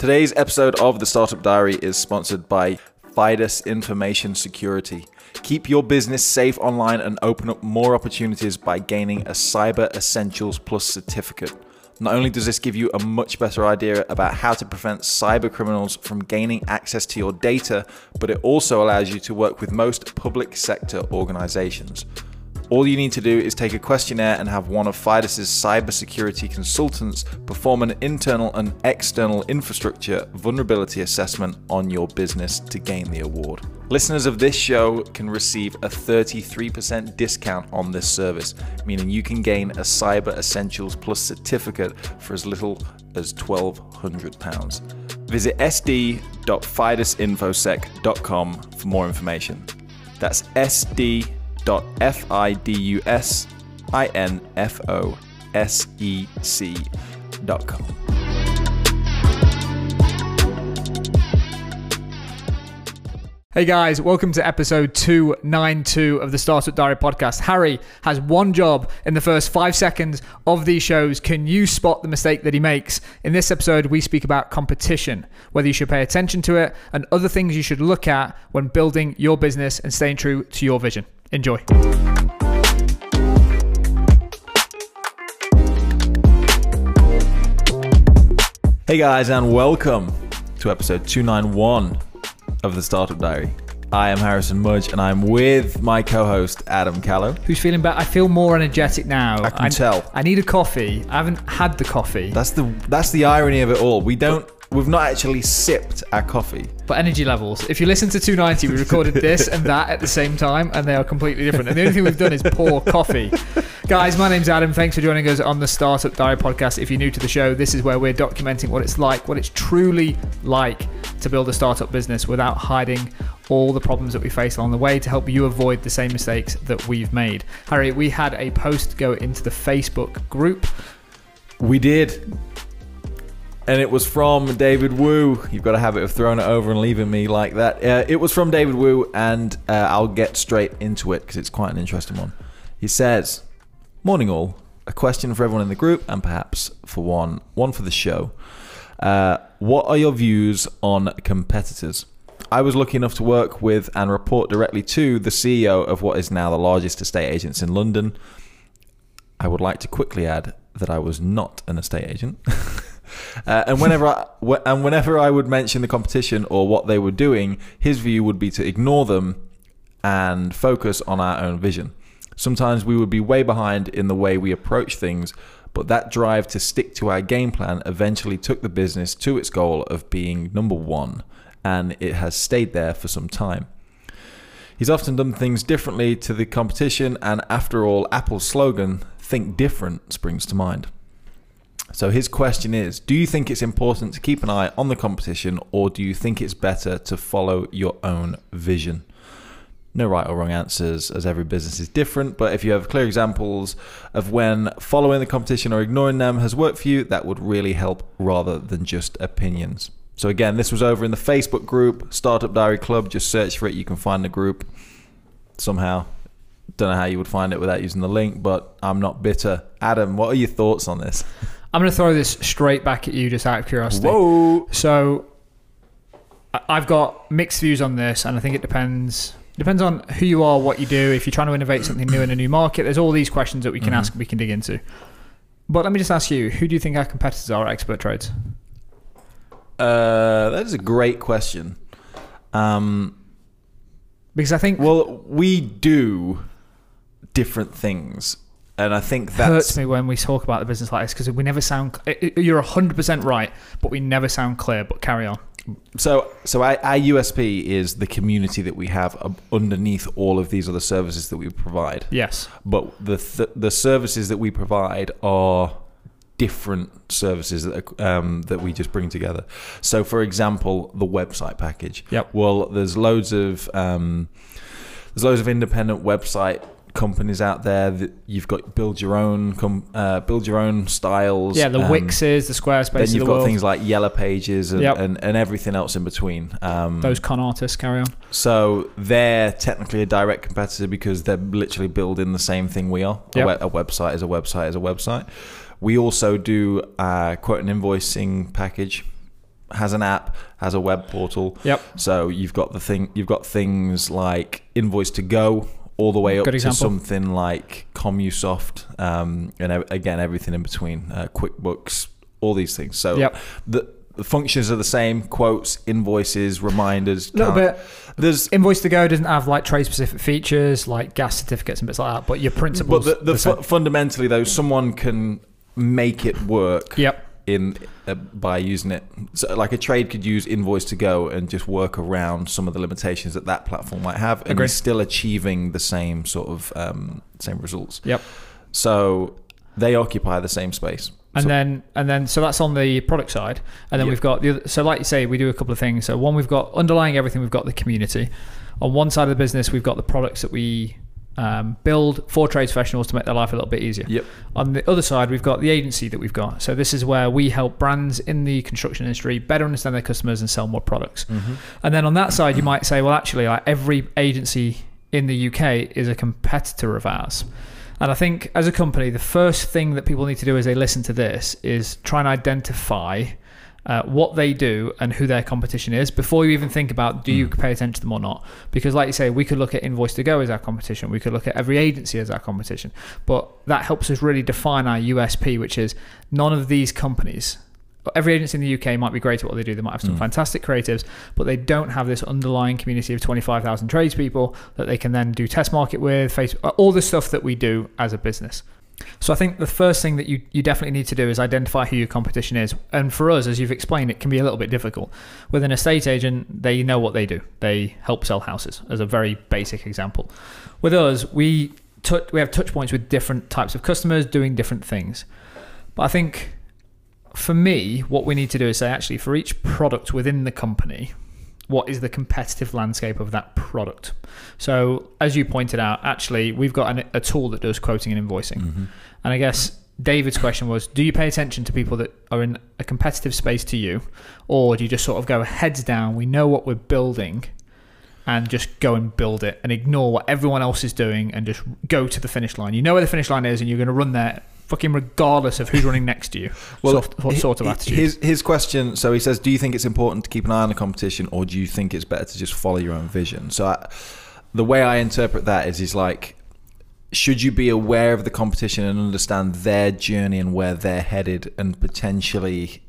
Today's episode of the Startup Diary is sponsored by Fidus Information Security. Keep your business safe online and open up more opportunities by gaining a Cyber Essentials Plus certificate. Not only does this give you a much better idea about how to prevent cyber criminals from gaining access to your data, but it also allows you to work with most public sector organizations. All you need to do is take a questionnaire and have one of Fidus's cybersecurity consultants perform an internal and external infrastructure vulnerability assessment on your business to gain the award. Listeners of this show can receive a 33% discount on this service, meaning you can gain a Cyber Essentials Plus certificate for as little as £1,200. Visit sd.fidusinfosec.com for more information. That's sd dot f i d u s i n f o s e c dot com. Hey guys, welcome to episode 292 of the Startup Diary podcast. Harry has one job in the first five seconds of these shows. Can you spot the mistake that he makes? In this episode, we speak about competition, whether you should pay attention to it, and other things you should look at when building your business and staying true to your vision. Enjoy. Hey guys, and welcome to episode 291 of the Startup Diary. I am Harrison Mudge, and I'm with my co-host Adam Callow. Who's feeling better? I feel more energetic now. I can tell. I need a coffee. I haven't had the coffee. That's the that's the irony of it all. We don't we've not actually sipped our coffee. But energy levels. If you listen to 290, we recorded this and that at the same time, and they are completely different. And the only thing we've done is pour coffee. Guys, my name's Adam. Thanks for joining us on the Startup Diary podcast. If you're new to the show, this is where we're documenting what it's like, what it's truly like to build a startup business without hiding all the problems that we face along the way to help you avoid the same mistakes that we've made. Harry, we had a post go into the Facebook group. We did. And it was from David Wu. You've got a habit of throwing it over and leaving me like that. Uh, it was from David Wu, and uh, I'll get straight into it because it's quite an interesting one. He says, Morning all. A question for everyone in the group, and perhaps for one, one for the show. Uh, what are your views on competitors? I was lucky enough to work with and report directly to the CEO of what is now the largest estate agents in London. I would like to quickly add that I was not an estate agent. uh, and whenever I, and whenever I would mention the competition or what they were doing, his view would be to ignore them and focus on our own vision. Sometimes we would be way behind in the way we approach things, but that drive to stick to our game plan eventually took the business to its goal of being number one, and it has stayed there for some time. He's often done things differently to the competition, and after all, Apple's slogan, Think Different, springs to mind. So his question is Do you think it's important to keep an eye on the competition, or do you think it's better to follow your own vision? No right or wrong answers, as every business is different. But if you have clear examples of when following the competition or ignoring them has worked for you, that would really help rather than just opinions. So, again, this was over in the Facebook group, Startup Diary Club. Just search for it. You can find the group somehow. Don't know how you would find it without using the link, but I'm not bitter. Adam, what are your thoughts on this? I'm going to throw this straight back at you just out of curiosity. Whoa! So I- I've got mixed views on this, and I think it depends. Depends on who you are, what you do. If you're trying to innovate something new in a new market, there's all these questions that we can Mhm. ask, we can dig into. But let me just ask you: Who do you think our competitors are at Expert Trades? Uh, that is a great question. Um, Because I think well, we do different things, and I think that hurts me when we talk about the business like this because we never sound. You're 100 percent right, but we never sound clear. But carry on. so. So our, our USP is the community that we have underneath all of these other services that we provide. Yes. But the th- the services that we provide are different services that um, that we just bring together. So, for example, the website package. Yep. Well, there's loads of um, there's loads of independent website companies out there that you've got build your own com- uh, build your own styles. Yeah, the um, Wixes, the Squarespace. Then you've the got world. things like Yellow Pages and, Yep. and, and everything else in between. Um, Those con artists. Carry on. so they're technically a direct competitor because they're literally building the same thing we are. A, we- a website is a website is a website. We also do a quote and invoicing package. has an app, has a web portal. Yep. So you've got the thing. You've got things like Invoice to Go, all the way up to something like Commusoft, um, and again everything in between, uh, QuickBooks, all these things. So Yep. the the functions are the same: quotes, invoices, reminders. A little bit. There's Invoice to go doesn't have like trade specific features like gas certificates and bits like that, but your but principles. the, the same. fu- fundamentally though, someone can make it work. yep. In uh, by using it. So, like a trade could use Invoice to go and just work around some of the limitations that that platform might have, and Agree. still achieving the same sort of um, same results. Yep. So they occupy the same space. And So- then and then so that's on the product side, and then Yep. we've got the other, so like you say we do a couple of things. So one we've got underlying everything we've got the community. On one side of the business we've got the products that we um, build for trades professionals to make their life a little bit easier. Yep. On the other side we've got the agency that we've got. So this is where we help brands in the construction industry better understand their customers and sell more products. Mhm. And then on that side, you might say, well, actually, like every agency in the UK is a competitor of ours. And I think as a company, the first thing that people need to do as they listen to this is try and identify uh, what they do and who their competition is before you even think about do you Mm. pay attention to them or not. Because, like you say, we could look at Invoice to Go as our competition, we could look at every agency as our competition, but that helps us really define our USP, which is none of these companies. Every agency in the UK might be great at what they do. They might have some Mm. fantastic creatives, but they don't have this underlying community of 25,000 tradespeople that they can then do test market with, face all the stuff that we do as a business. So I think the first thing that you, you definitely need to do is identify who your competition is. And for us, as you've explained, it can be a little bit difficult. With an estate agent, they know what they do. They help sell houses, as a very basic example. With us, we we have touch points with different types of customers doing different things. But I think for me, what we need to do is say actually for each product within the company, what is the competitive landscape of that product? So, as you pointed out, actually, we've got an, a tool that does quoting and invoicing. Mhm. And I guess David's question was Do you pay attention to people that are in a competitive space to you? Or do you just sort of go heads down, we know what we're building, and just go and build it and ignore what everyone else is doing and just go to the finish line? You know where the finish line is, and you're going to run there fucking regardless of who's running next to you. Well, sort, what sort of attitude? His his question. So he says, "Do you think it's important to keep an eye on the competition, or do you think it's better to just follow your own vision?" So I, the way I interpret that is, he's like, should you be aware of the competition and understand their journey and where they're headed, and potentially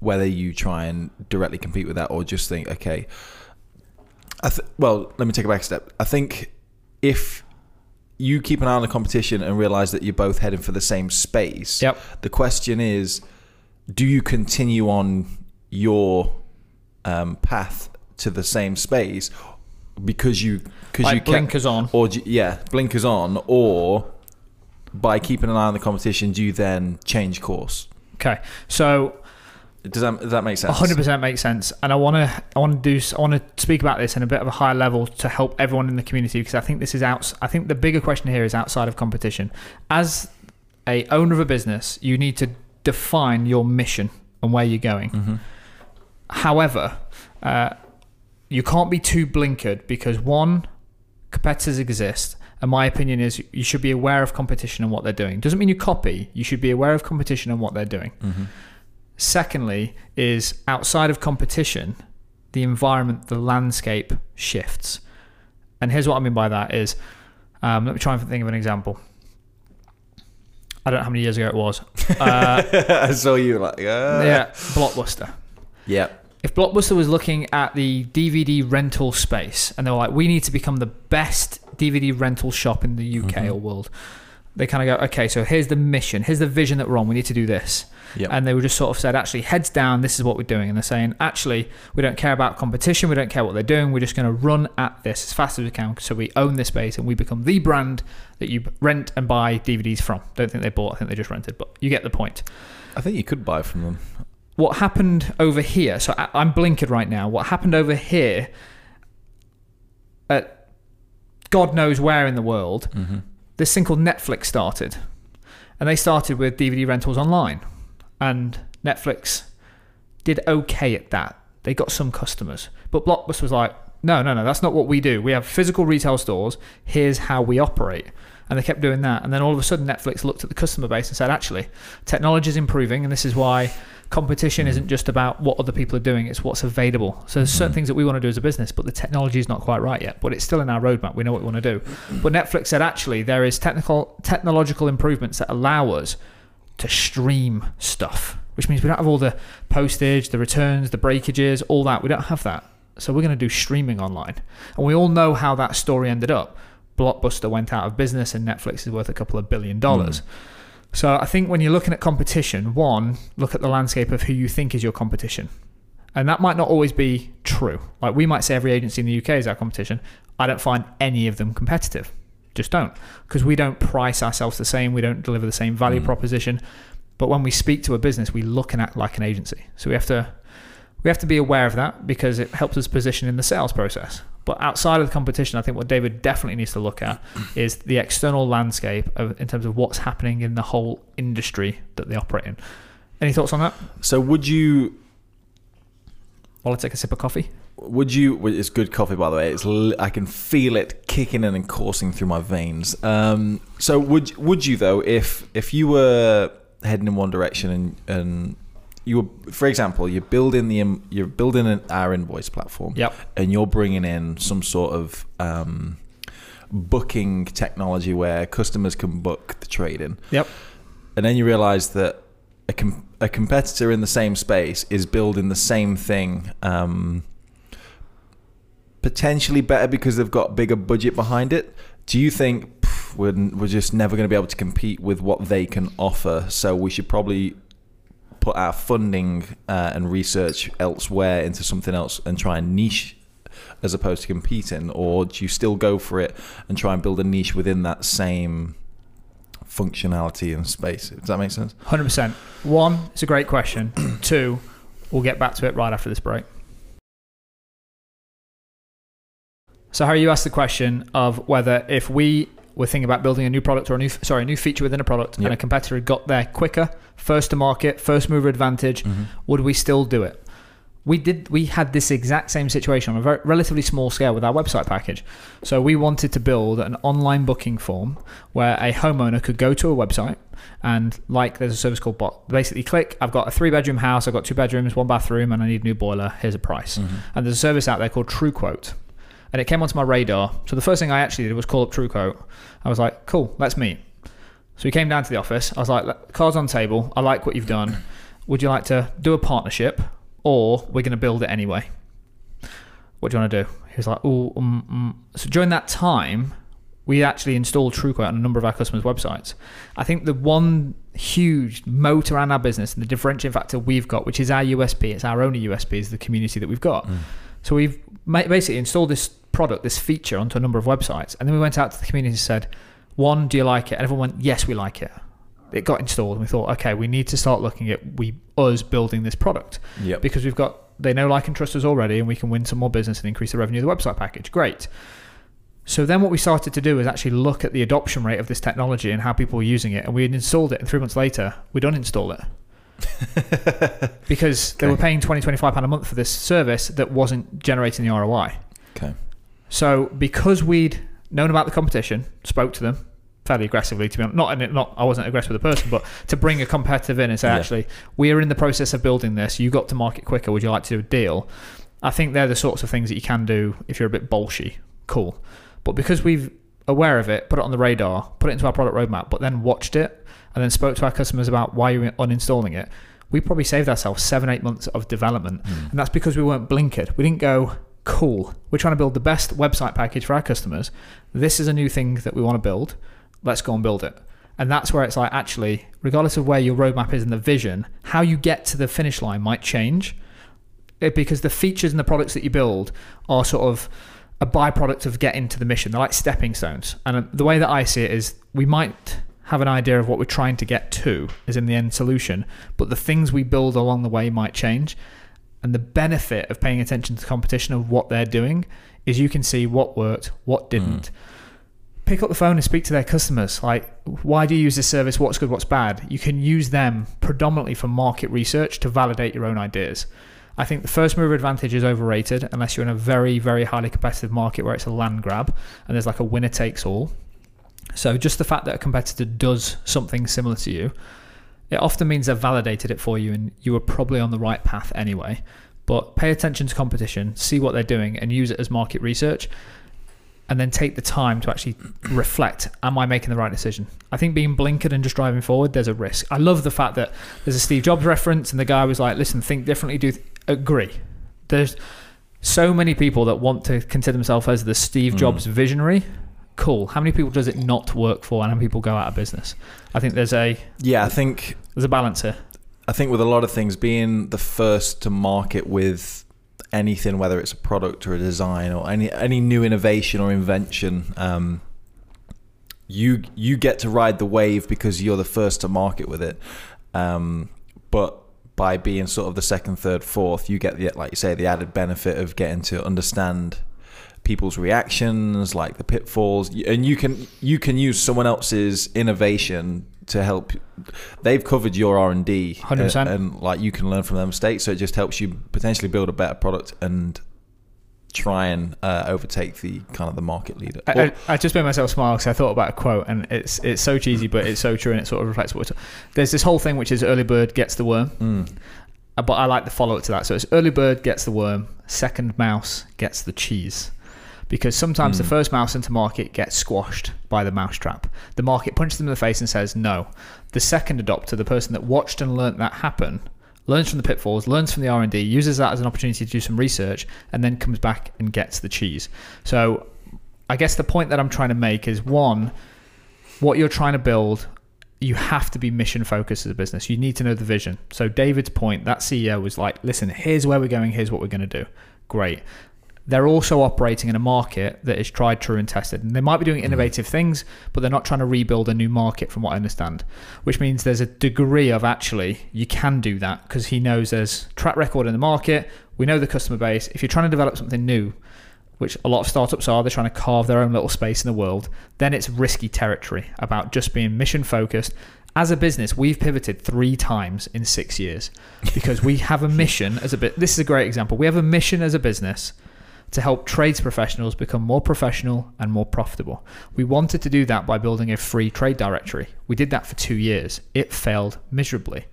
whether you try and directly compete with that, or just think, okay. I th- well, let me take a back step. I think if you keep an eye on the competition and realize that you're both heading for the same space, Yep. the question is, do you continue on your um, path to the same space because you because Like you kept, blinkers on. or you- yeah blinkers on, or by keeping an eye on the competition, do you then change course? Okay, so Does that does that make sense? 100% makes sense and i want to i want to do i want to speak about this in a bit of a higher level to help everyone in the community because i think this is out i think the bigger question here is outside of competition as a owner of a business you need to define your mission and where you're going Mhm. however uh, you can't be too blinkered because one competitors exist and my opinion is you should be aware of competition and what they're doing doesn't mean you copy you should be aware of competition and what they're doing Mhm. Secondly, is outside of competition, the environment, the landscape shifts. And here's what I mean by that is, um, let me try and think of an example. I don't know how many years ago it was. Uh, I saw you like uh, yeah, Blockbuster. yeah If Blockbuster was looking at the DVD rental space and they were like, we need to become the best DVD rental shop in the UK Mhm. or world, they kind of go, okay, so here's the mission, here's the vision that we're on. We need to do this. Yeah And they were just sort of said, actually, heads down, this is what we're doing. And they're saying, actually, we don't care about competition, we don't care what they're doing, we're just going to run at this as fast as we can. So we own this space and we become the brand that you rent and buy DVDs from. Don't think they bought, I think they just rented, but you get the point. I think you could buy from them. What happened over here, so I- I'm blinkered right now, what happened over here at God knows where in the world, Mm-hmm. this thing called Netflix started. And they started with DVD rentals online. And Netflix did okay at that. They got some customers. But Blockbuster was like, no, no, no, that's not what we do. We have physical retail stores. Here's how we operate. And they kept doing that. And then all of a sudden, Netflix looked at the customer base and said, actually, technology is improving. And this is why competition isn't just about what other people are doing; it's what's available. So there's certain Mhm. things that we want to do as a business, but the technology is not quite right yet. But it's still in our roadmap. We know what we want to do. But Netflix said actually there is technical technological improvements that allow us to stream stuff, which means we don't have all the postage, the returns, the breakages, all that. We don't have that. So we're going to do streaming online. And we all know how that story ended up. Blockbuster went out of business and Netflix is worth a couple of billion hmm. dollars. So I think when you're looking at competition, one, look at the landscape of who you think is your competition. And that might not always be true. Like we might say every agency in the UK is our competition. I don't find any of them competitive. Just don't. Because we don't price ourselves the same. We don't deliver the same value Mm. proposition. But when we speak to a business, we look and act like an agency. So we have to we have to be aware of that because it helps us position in the sales process. But outside of the competition, I think what David definitely needs to look at is the external landscape of, in terms of what's happening in the whole industry that they operate in. Any thoughts on that? So would you While I take a sip of coffee. Would you it's good coffee by the way it's i can feel it kicking in and coursing through my veins um, so would would you though if if you were heading in one direction and and you were for example you're building the you're building an, our invoice platform Yep. and you're bringing in some sort of um, booking technology where customers can book the trading Yep. and then you realize that a, com- a competitor in the same space is building the same thing um, potentially better because they've got bigger budget behind it do you think "Pff, we're, we're just never going to be able to compete with what they can offer so we should probably put our funding uh, and research elsewhere into something else and try and niche as opposed to competing or do you still go for it and try and build a niche within that same functionality and space does that make sense 100%. One, it's a great question. Two, we'll get back to it right after this break. So, Harry, you asked the question of whether if we were thinking about building a new product or a new, sorry, a new feature within a product and a competitor got there quicker, first to market, first mover advantage, mm-hmm. would we still do it? We did. We had this exact same situation on a very, relatively small scale with our website package. So we wanted to build an online booking form where a homeowner could go to a website and, like, there's a service called Bot. Basically, click. I've got a three-bedroom house. I've got two bedrooms, one bathroom, and I need a new boiler. Here's a price. Mm-hmm. And there's a service out there called TrueQuote, and it came onto my radar. So the first thing I actually did was call up TrueQuote. I was like, "Cool, let's meet." So we came down to the office. I was like, "Look, "Cards on the table. I like what you've done. Would you like to do a partnership, or we're going to build it anyway?" What do you want to do? He was like, "Oh." So during that time, we actually installed TrueQuote on a number of our customers' websites. I think the one huge moat around our business and the differentiating factor we've got, which is our USP, it's our only USP, is the community that we've got. Mm. So we've basically installed this product, this feature onto a number of websites, and then we went out to the community and said, "One, do you like it?" And everyone went, "Yes, we like it." It got installed, and we thought, "Okay, we need to start looking at we us building this product Yep. because we've got they know, like, and trust us already, and we can win some more business and increase the revenue of the website package. Great." So then what we started to do is actually look at the adoption rate of this technology and how people were using it, and we had installed it, and three months later, we'd uninstall it because they were paying 20 25 pound a month for this service that wasn't generating the ROI. Okay. So because we'd known about the competition, spoke to them fairly aggressively to be honest. Not, not I wasn't aggressive with the person, but to bring a competitive in and say, Yeah. actually, we are in the process of building this. You got to market quicker. Would you like to do a deal? I think they're the sorts of things that you can do if you're a bit bolshy. Cool. But because we've aware of it, put it on the radar, put it into our product roadmap, but then watched it and then spoke to our customers about why you're uninstalling it, we probably saved ourselves seven, eight months of development. Hmm. And that's because we weren't blinkered. We didn't go, cool, we're trying to build the best website package for our customers. This is a new thing that we want to build. Let's go and build it. And that's where it's like, actually, regardless of where your roadmap is and the vision, how you get to the finish line might change it, because the features and the products that you build are sort of a byproduct of getting to the mission. They're like stepping stones. And uh, the way that I see it is we might have an idea of what we're trying to get to is in the end solution, but the things we build along the way might change. And the benefit of paying attention to competition of what they're doing is you can see what worked, what hmm. didn't. Pick up the phone and speak to their customers. Like, why do you use this service? What's good? What's bad? You can use them predominantly for market research to validate your own ideas. I think the first mover advantage is overrated unless you're in a very, very highly competitive market where it's a land grab and there's like a winner takes all. So just the fact that a competitor does something similar to you it often means they've validated it for you and you were probably on the right path anyway. But pay attention to competition, see what they're doing, and use it as market research. And then take the time to actually reflect Am I making the right decision? I think being blinkered and just driving forward, there's a risk. I love the fact that there's a Steve Jobs reference, and the guy was like, listen, think differently, do th- agree. There's so many people that want to consider themselves as the Steve Mm. Jobs visionary. Cool. How many people does it not work for, and how many people go out of business? I think there's a Yeah, I think there's a balance here. I think with a lot of things, being the first to market with anything, whether it's a product or a design or any any new innovation or invention, um, you you get to ride the wave because you're the first to market with it. Um, but by being sort of the second, third, fourth, you get the like you say the added benefit of getting to understand people's reactions, like the pitfalls, and you can you can use someone else's innovation to help. They've covered your R and D, 100%. and like you can learn from their mistakes. So it just helps you potentially build a better product and try and uh, overtake the kind of the market leader. I, I, I just made myself smile because I thought about a quote, and it's it's so cheesy, but it's so true, and it sort of reflects what There's this whole thing which is early bird gets the worm, Mm. uh, but I like the follow up to that. So it's early bird gets the worm, second mouse gets the cheese. Because sometimes the Mm. first mouse into market gets squashed by the mousetrap. The market punches them in the face and says no. The second adopter, the person that watched and learnt that happen, learns from the pitfalls, learns from the R&D, uses that as an opportunity to do some research, and then comes back and gets the cheese. So I guess the point that I'm trying to make is one, what you're trying to build, you have to be mission focused as a business. You need to know the vision. So David's point, that CEO was like, listen, here's where we're going, here's what we're going to do. Great. They're also operating in a market that is tried, true, and tested. And they might be doing mm. innovative things, but they're not trying to rebuild a new market, from what I understand. Which means there's a degree of actually you can do that because he knows there's track record in the market. We know the customer base. If you're trying to develop something new, which a lot of startups are, they're trying to carve their own little space in the world, then it's risky territory about just being mission focused. As a business, we've pivoted three times in six years because we have a mission as a bit. This is a great example. We have a mission as a business to help trades professionals become more professional and more profitable. We wanted to do that by building a free trade directory. We did that for two years. It failed miserably.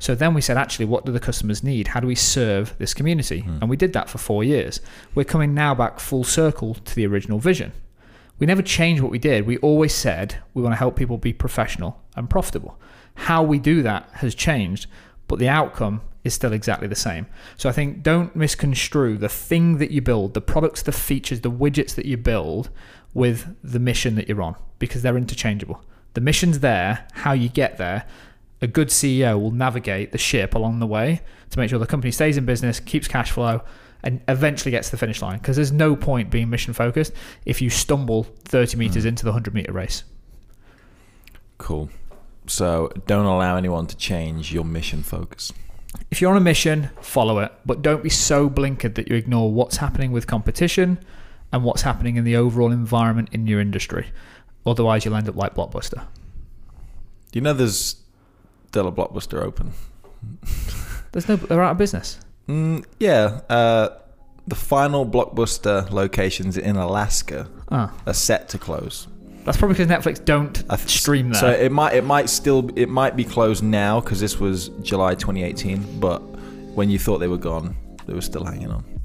So then we said, actually, what do the customers need? How do we serve this community? Hmm. And we did that for four years. We're coming now back full circle to the original vision. We never changed what we did. We always said we want to help people be professional and profitable. How we do that has changed, but the outcome is still exactly the same. So I think don't misconstrue the thing that you build, the products, the features, the widgets that you build with the mission that you're on because they're interchangeable. The mission's there, how you get there. A good CEO will navigate the ship along the way to make sure the company stays in business, keeps cash flow, and eventually gets to the finish line. Because there's no point being mission focused if you stumble 30 meters hmm. into the 100 meter race. Cool. So don't allow anyone to change your mission focus. If you're on a mission, follow it, but don't be so blinkered that you ignore what's happening with competition and what's happening in the overall environment in your industry. Otherwise, you'll end up like Blockbuster. Do you know there's still a blockbuster open? There's no, they're out of business. Mm, yeah. Uh, the final blockbuster locations in Alaska Ah, are set to close. That's probably because Netflix don't th- stream there. So it might it might still it might be closed now because this was July 2018. But when you thought they were gone, they were still hanging on.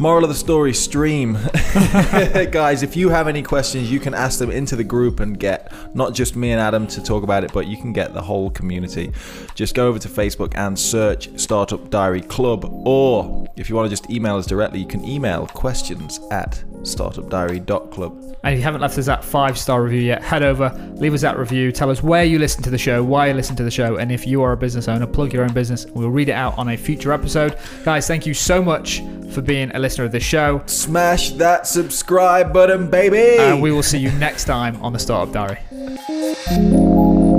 Moral of the story: stream, guys. If you have any questions, you can ask them into the group and get not just me and Adam to talk about it, but you can get the whole community. Just go over to Facebook and search Startup Diary Club, or if you want to just email us directly, you can email questions at startupdiary.club. And if you haven't left us that five star review yet, head over, leave us that review, tell us where you listen to the show, why you listen to the show, and if you are a business owner, plug your own business. We'll read it out on a future episode. Guys, thank you so much for being a listener of this show, Smash that subscribe button, baby! and we will see you next time on the Startup Diary.